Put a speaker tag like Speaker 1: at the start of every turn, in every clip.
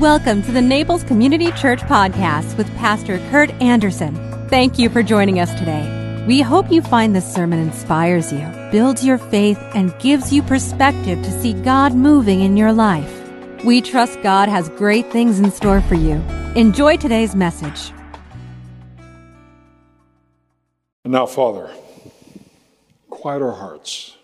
Speaker 1: Welcome to the Naples Community Church Podcast with Pastor Kurt Anderson. Thank you for joining us today. We hope you find this sermon inspires you, builds your faith, and gives you perspective to see God moving in your life. We trust God has great things in store for you. Enjoy today's message.
Speaker 2: And now, Father, quiet our hearts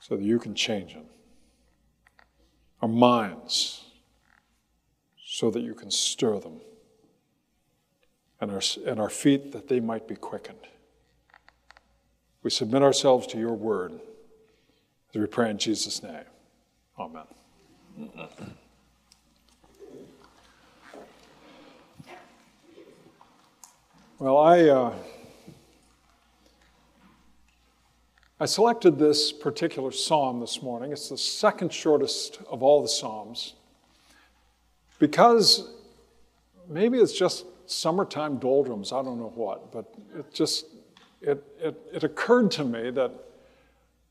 Speaker 2: so that you can change them. Our minds so that you can stir them. And our, and our feet that they might be quickened. We submit ourselves to your word as we pray in Jesus' name. Amen. Well, I. Uh, I selected this particular psalm this morning. It's the second shortest of all the psalms because maybe it's just summertime doldrums, I don't know what, but it just it, it, it occurred to me that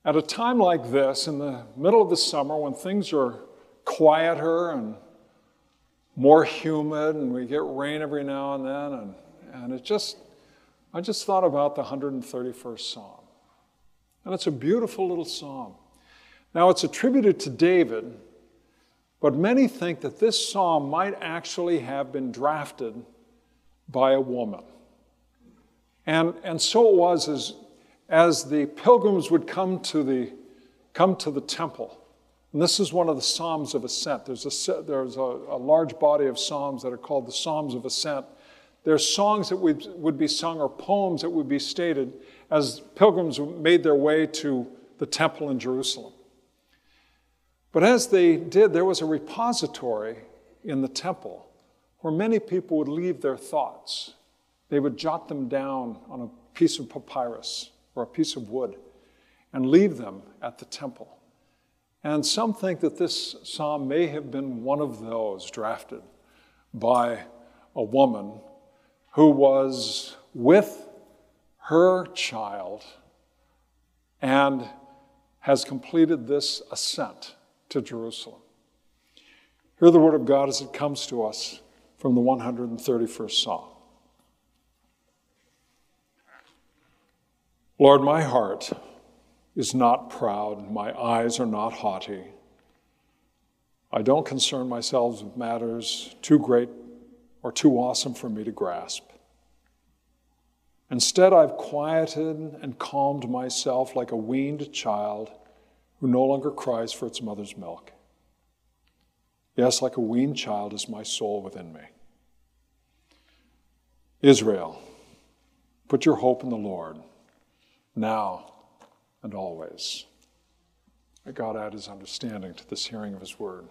Speaker 2: at a time like this, in the middle of the summer, when things are quieter and more humid, and we get rain every now and then, and, and it just, I just thought about the 131st Psalm. And it's a beautiful little psalm. Now, it's attributed to David, but many think that this psalm might actually have been drafted by a woman. And, and so it was as, as the pilgrims would come to the, come to the temple. And this is one of the Psalms of Ascent. There's, a, there's a, a large body of Psalms that are called the Psalms of Ascent. There's songs that would, would be sung or poems that would be stated as pilgrims made their way to the temple in Jerusalem. But as they did, there was a repository in the temple where many people would leave their thoughts. They would jot them down on a piece of papyrus or a piece of wood and leave them at the temple. And some think that this psalm may have been one of those drafted by a woman who was with her child and has completed this ascent to Jerusalem. Hear the word of God as it comes to us from the 131st Psalm. Lord, my heart is not proud, my eyes are not haughty. I don't concern myself with matters too great or too awesome for me to grasp. Instead, I've quieted and calmed myself like a weaned child who no longer cries for its mother's milk. Yes, like a weaned child is my soul within me. Israel, put your hope in the Lord, now and always. May God add his understanding to this hearing of his word.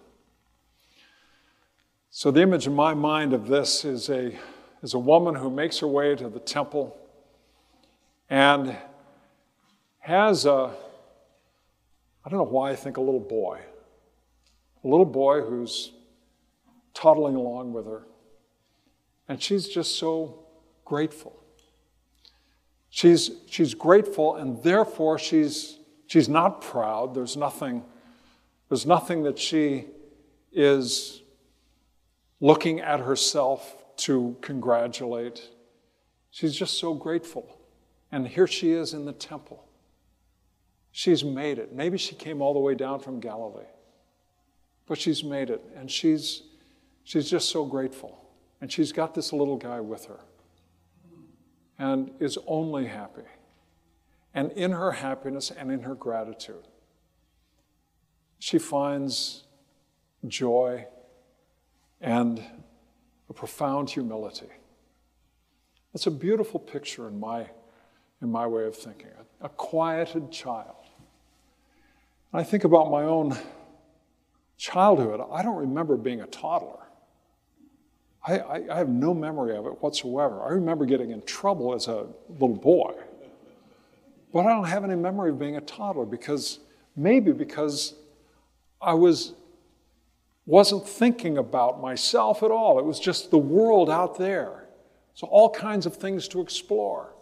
Speaker 2: So, the image in my mind of this is a, is a woman who makes her way to the temple and has a, I don't know why I think a little boy, a little boy who's toddling along with her. And she's just so grateful. She's, she's grateful, and therefore she's, she's not proud. There's nothing, there's nothing that she is looking at herself to congratulate. She's just so grateful. And here she is in the temple. She's made it. Maybe she came all the way down from Galilee, but she's made it. And she's, she's just so grateful. And she's got this little guy with her and is only happy. And in her happiness and in her gratitude, she finds joy and a profound humility. It's a beautiful picture in my in my way of thinking, a, a quieted child. I think about my own childhood. I don't remember being a toddler. I, I, I, have no memory of it whatsoever. I remember getting in trouble as a little boy. But I don't have any memory of being a toddler because maybe because I was wasn't thinking about myself at all. It was just the world out there. So all kinds of things to explore.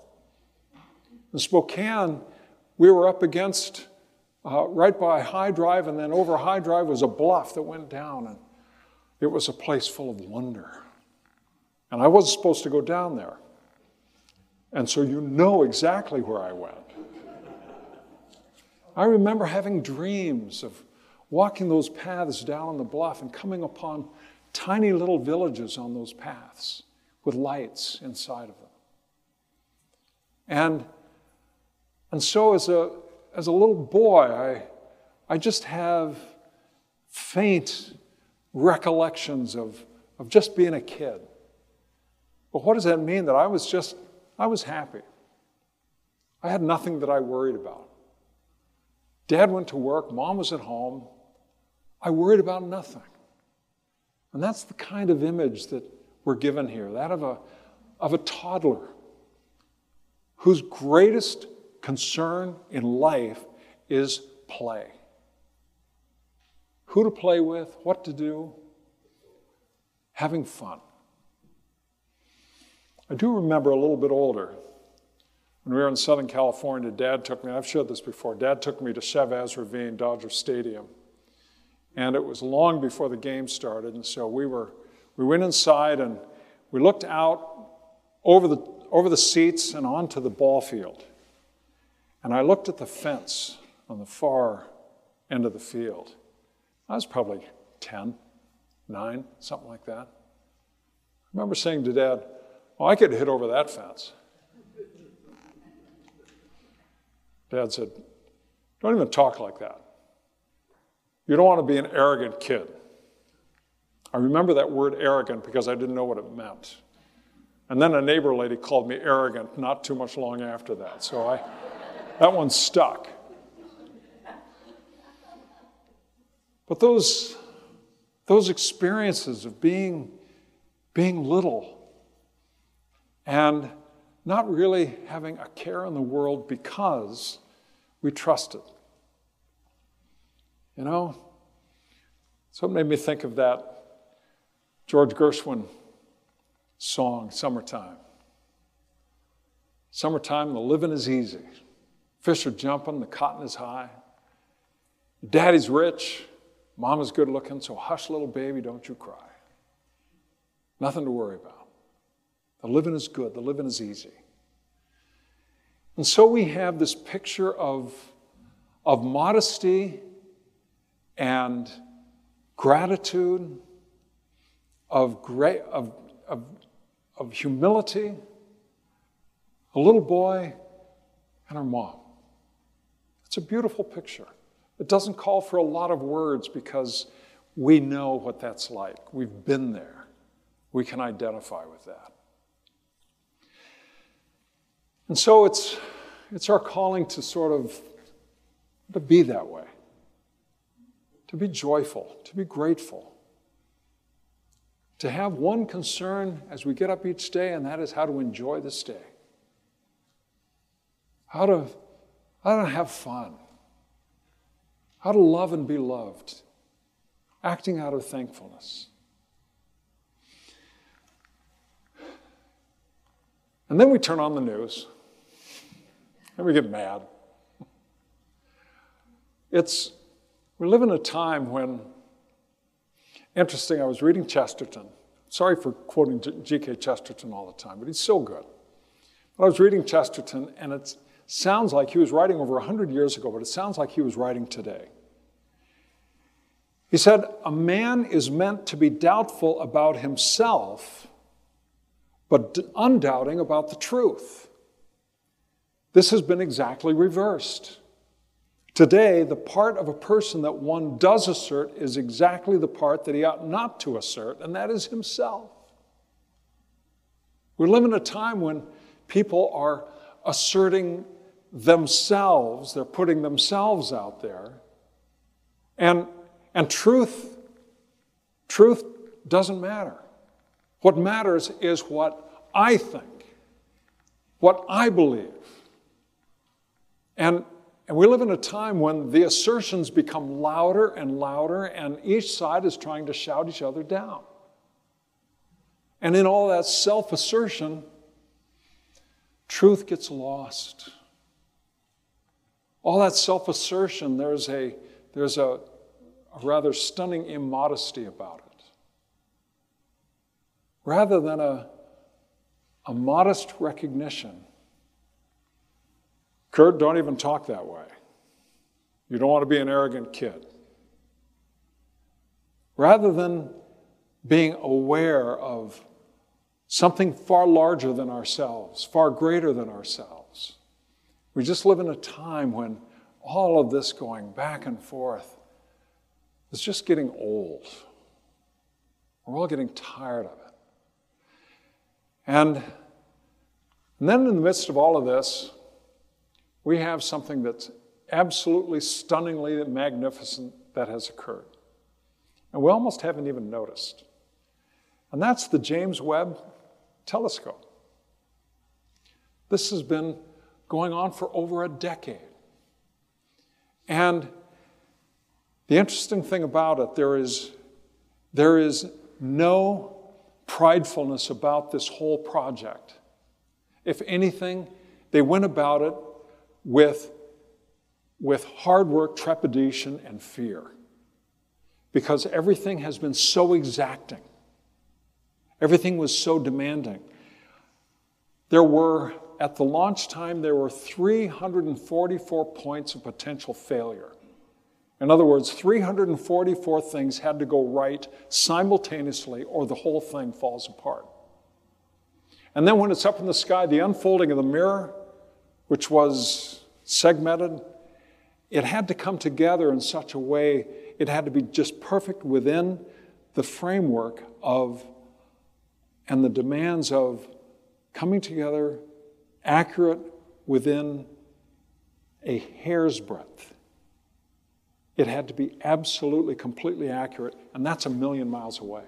Speaker 2: In Spokane, we were up against uh, right by High Drive, and then over High Drive was a bluff that went down. And it was a place full of wonder. And I wasn't supposed to go down there. And so you know exactly where I went. I remember having dreams of walking those paths down on the bluff and coming upon tiny little villages on those paths with lights inside of them. And, and so as a, as a little boy, I, I just have faint recollections of, of just being a kid. But what does that mean? That I was just, I was happy. I had nothing that I worried about. Dad went to work, mom was at home. I worried about nothing. And that's the kind of image that we're given here that of a, of a toddler whose greatest concern in life is play. Who to play with, what to do, having fun. I do remember a little bit older when we were in Southern California, Dad took me, I've shared this before, Dad took me to Chavez Ravine, Dodger Stadium. And it was long before the game started, and so we were, we went inside and we looked out over the, over the seats and onto the ball field. And I looked at the fence on the far end of the field. I was probably 10, 9, something like that. I remember saying to Dad, Oh, I could hit over that fence. Dad said, Don't even talk like that. You don't want to be an arrogant kid. I remember that word arrogant because I didn't know what it meant. And then a neighbor lady called me arrogant not too much long after that. So I, that one stuck. But those, those experiences of being, being little and not really having a care in the world because we trusted. You know? So it made me think of that George Gershwin song, Summertime. Summertime, the living is easy. Fish are jumping, the cotton is high. Daddy's rich, mama's good looking, so hush, little baby, don't you cry. Nothing to worry about. The living is good, the living is easy. And so we have this picture of, of modesty and gratitude, of, great, of, of, of humility, a little boy and her mom. It's a beautiful picture. It doesn't call for a lot of words because we know what that's like. We've been there. We can identify with that. And so it's, it's our calling to sort of to be that way, to be joyful, to be grateful, to have one concern as we get up each day, and that is how to enjoy this day, how to, how to have fun, how to love and be loved, acting out of thankfulness. And then we turn on the news and we get mad. It's, we live in a time when, interesting, I was reading Chesterton. Sorry for quoting G.K. Chesterton all the time, but he's so good. But I was reading Chesterton, and it sounds like he was writing over 100 years ago, but it sounds like he was writing today. He said, A man is meant to be doubtful about himself, but undoubting about the truth. This has been exactly reversed. Today, the part of a person that one does assert is exactly the part that he ought not to assert, and that is himself. We live in a time when people are asserting themselves, they're putting themselves out there. And, and truth, truth doesn't matter. What matters is what I think, what I believe. And, and we live in a time when the assertions become louder and louder, and each side is trying to shout each other down. And in all that self assertion, truth gets lost. All that self assertion, there's, a, there's a, a rather stunning immodesty about it. rather than a, a modest recognition. Kurt, don't even talk that way. You don't want to be an arrogant kid. Rather than being aware of something far larger than ourselves, far greater than ourselves. We just live in a time when all of this going back and forth is just getting old. We're all getting tired of it. And, and then, in the midst of all of this, we have something that's absolutely stunningly magnificent that has occurred. And we almost haven't even noticed. And that's the James Webb telescope. This has been going on for over a decade. And the interesting thing about it, there is, there is no pridefulness about this whole project. If anything, they went about it with, with hard work, trepidation, and fear. Because everything has been so exacting. Everything was so demanding. There were, at the launch time, there were 344 points of potential failure. In other words, 344 things had to go right simultaneously, or the whole thing falls apart. And then when it's up in the sky, the unfolding of the mirror, which was segmented, it had to come together in such a way, it had to be just perfect within the framework of and the demands of coming together accurate within a hair's breadth. It had to be absolutely, completely accurate, and that's a million miles away.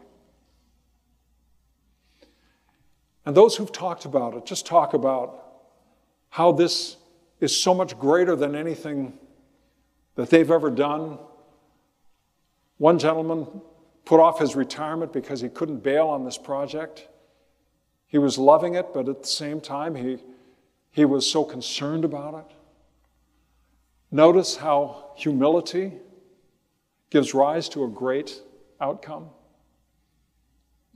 Speaker 2: And those who've talked about it just talk about how this is so much greater than anything that they've ever done. One gentleman put off his retirement because he couldn't bail on this project. He was loving it, but at the same time, he, he was so concerned about it. Notice how humility gives rise to a great outcome.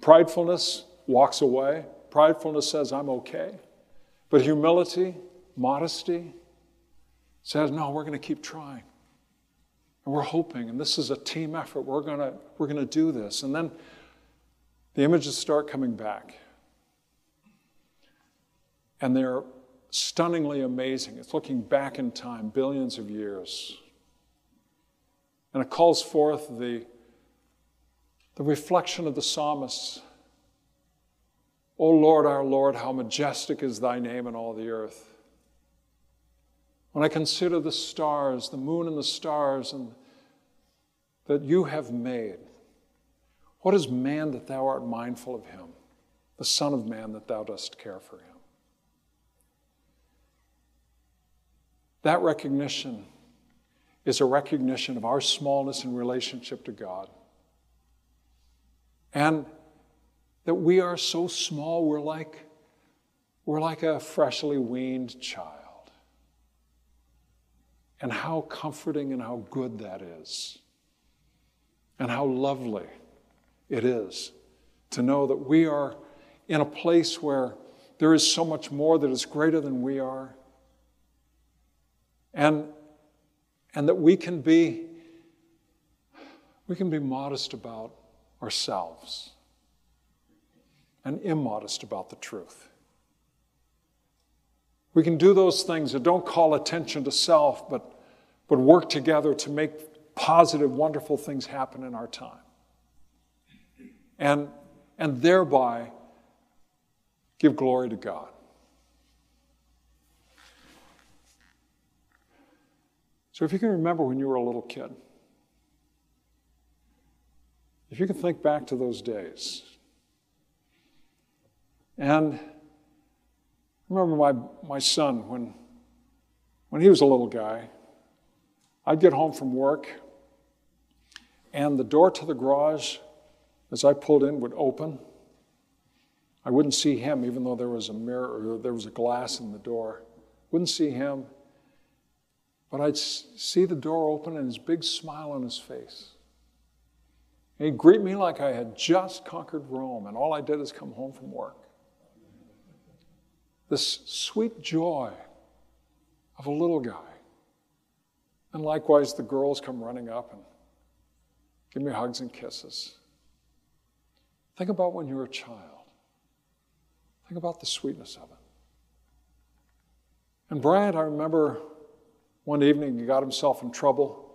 Speaker 2: Pridefulness walks away. Pridefulness says, I'm okay. But humility, modesty, says, no, we're going to keep trying. And we're hoping, and this is a team effort. We're going to, we're to do this. And then the images start coming back. And they're stunningly amazing. It's looking back in time, billions of years. And it calls forth the, the reflection of the psalmist. O Lord, our Lord, how majestic is thy name in all the earth. When I consider the stars, the moon and the stars, and that you have made, what is man that thou art mindful of him, the Son of Man that thou dost care for him? That recognition is a recognition of our smallness in relationship to God. And that we are so small, we're like, we're like a freshly weaned child. And how comforting and how good that is. And how lovely it is to know that we are in a place where there is so much more that is greater than we are. And, and that we can be we can be modest about ourselves and immodest about the truth. We can do those things that don't call attention to self, but, but work together to make positive, wonderful things happen in our time. And, and thereby give glory to God. So, if you can remember when you were a little kid, if you can think back to those days, and remember my, my son, when, when he was a little guy, I'd get home from work, and the door to the garage, as I pulled in, would open. I wouldn't see him, even though there was a mirror or there was a glass in the door. Wouldn't see him, but I'd see the door open and his big smile on his face. And He'd greet me like I had just conquered Rome and all I did is come home from work. This sweet joy of a little guy. And likewise, the girls come running up and give me hugs and kisses. Think about when you were a child. Think about the sweetness of it. And Bryant, I remember one evening he got himself in trouble.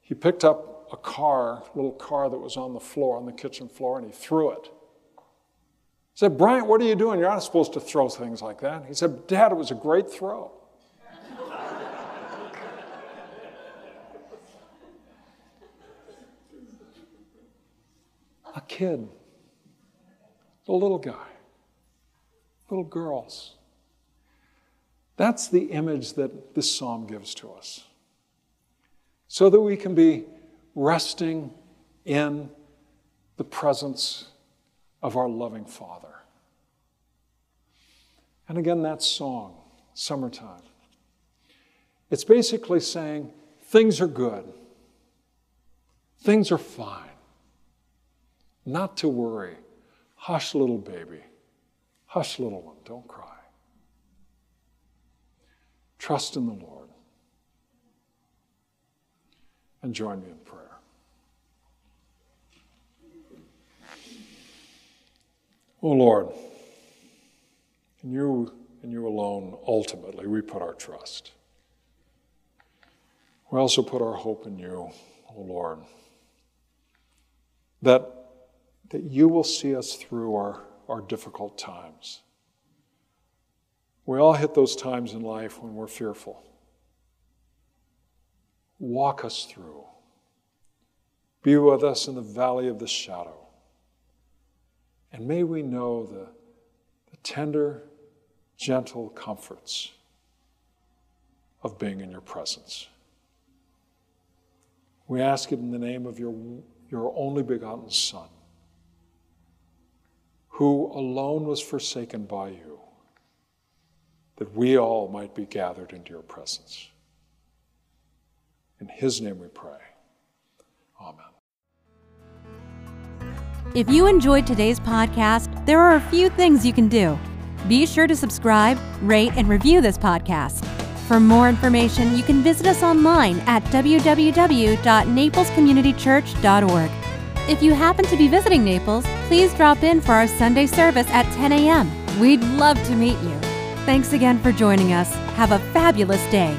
Speaker 2: He picked up a car, a little car that was on the floor, on the kitchen floor, and he threw it. Said, Bryant, what are you doing? You're not supposed to throw things like that. He said, Dad, it was a great throw. a kid, a little guy, little girls. That's the image that this psalm gives to us. So that we can be resting in the presence of our loving Father. And again, that song, Summertime, it's basically saying things are good, things are fine, not to worry. Hush, little baby. Hush, little one, don't cry. Trust in the Lord. And join me in prayer. Oh Lord, in you and you alone, ultimately, we put our trust. We also put our hope in you, oh Lord, that, that you will see us through our, our difficult times we all hit those times in life when we're fearful. Walk us through. Be with us in the valley of the shadow. And may we know the, the tender, gentle comforts of being in your presence. We ask it in the name of your, your only begotten Son, who alone was forsaken by you that we all might be gathered into your presence. In his name we pray. Amen.
Speaker 1: If you enjoyed today's podcast, there are a few things you can do. Be sure to subscribe, rate, and review this podcast. For more information, you can visit us online at www.naplescommunitychurch.org. If you happen to be visiting Naples, please drop in for our Sunday service at 10 a.m. We'd love to meet you. Thanks again for joining us. Have a fabulous day.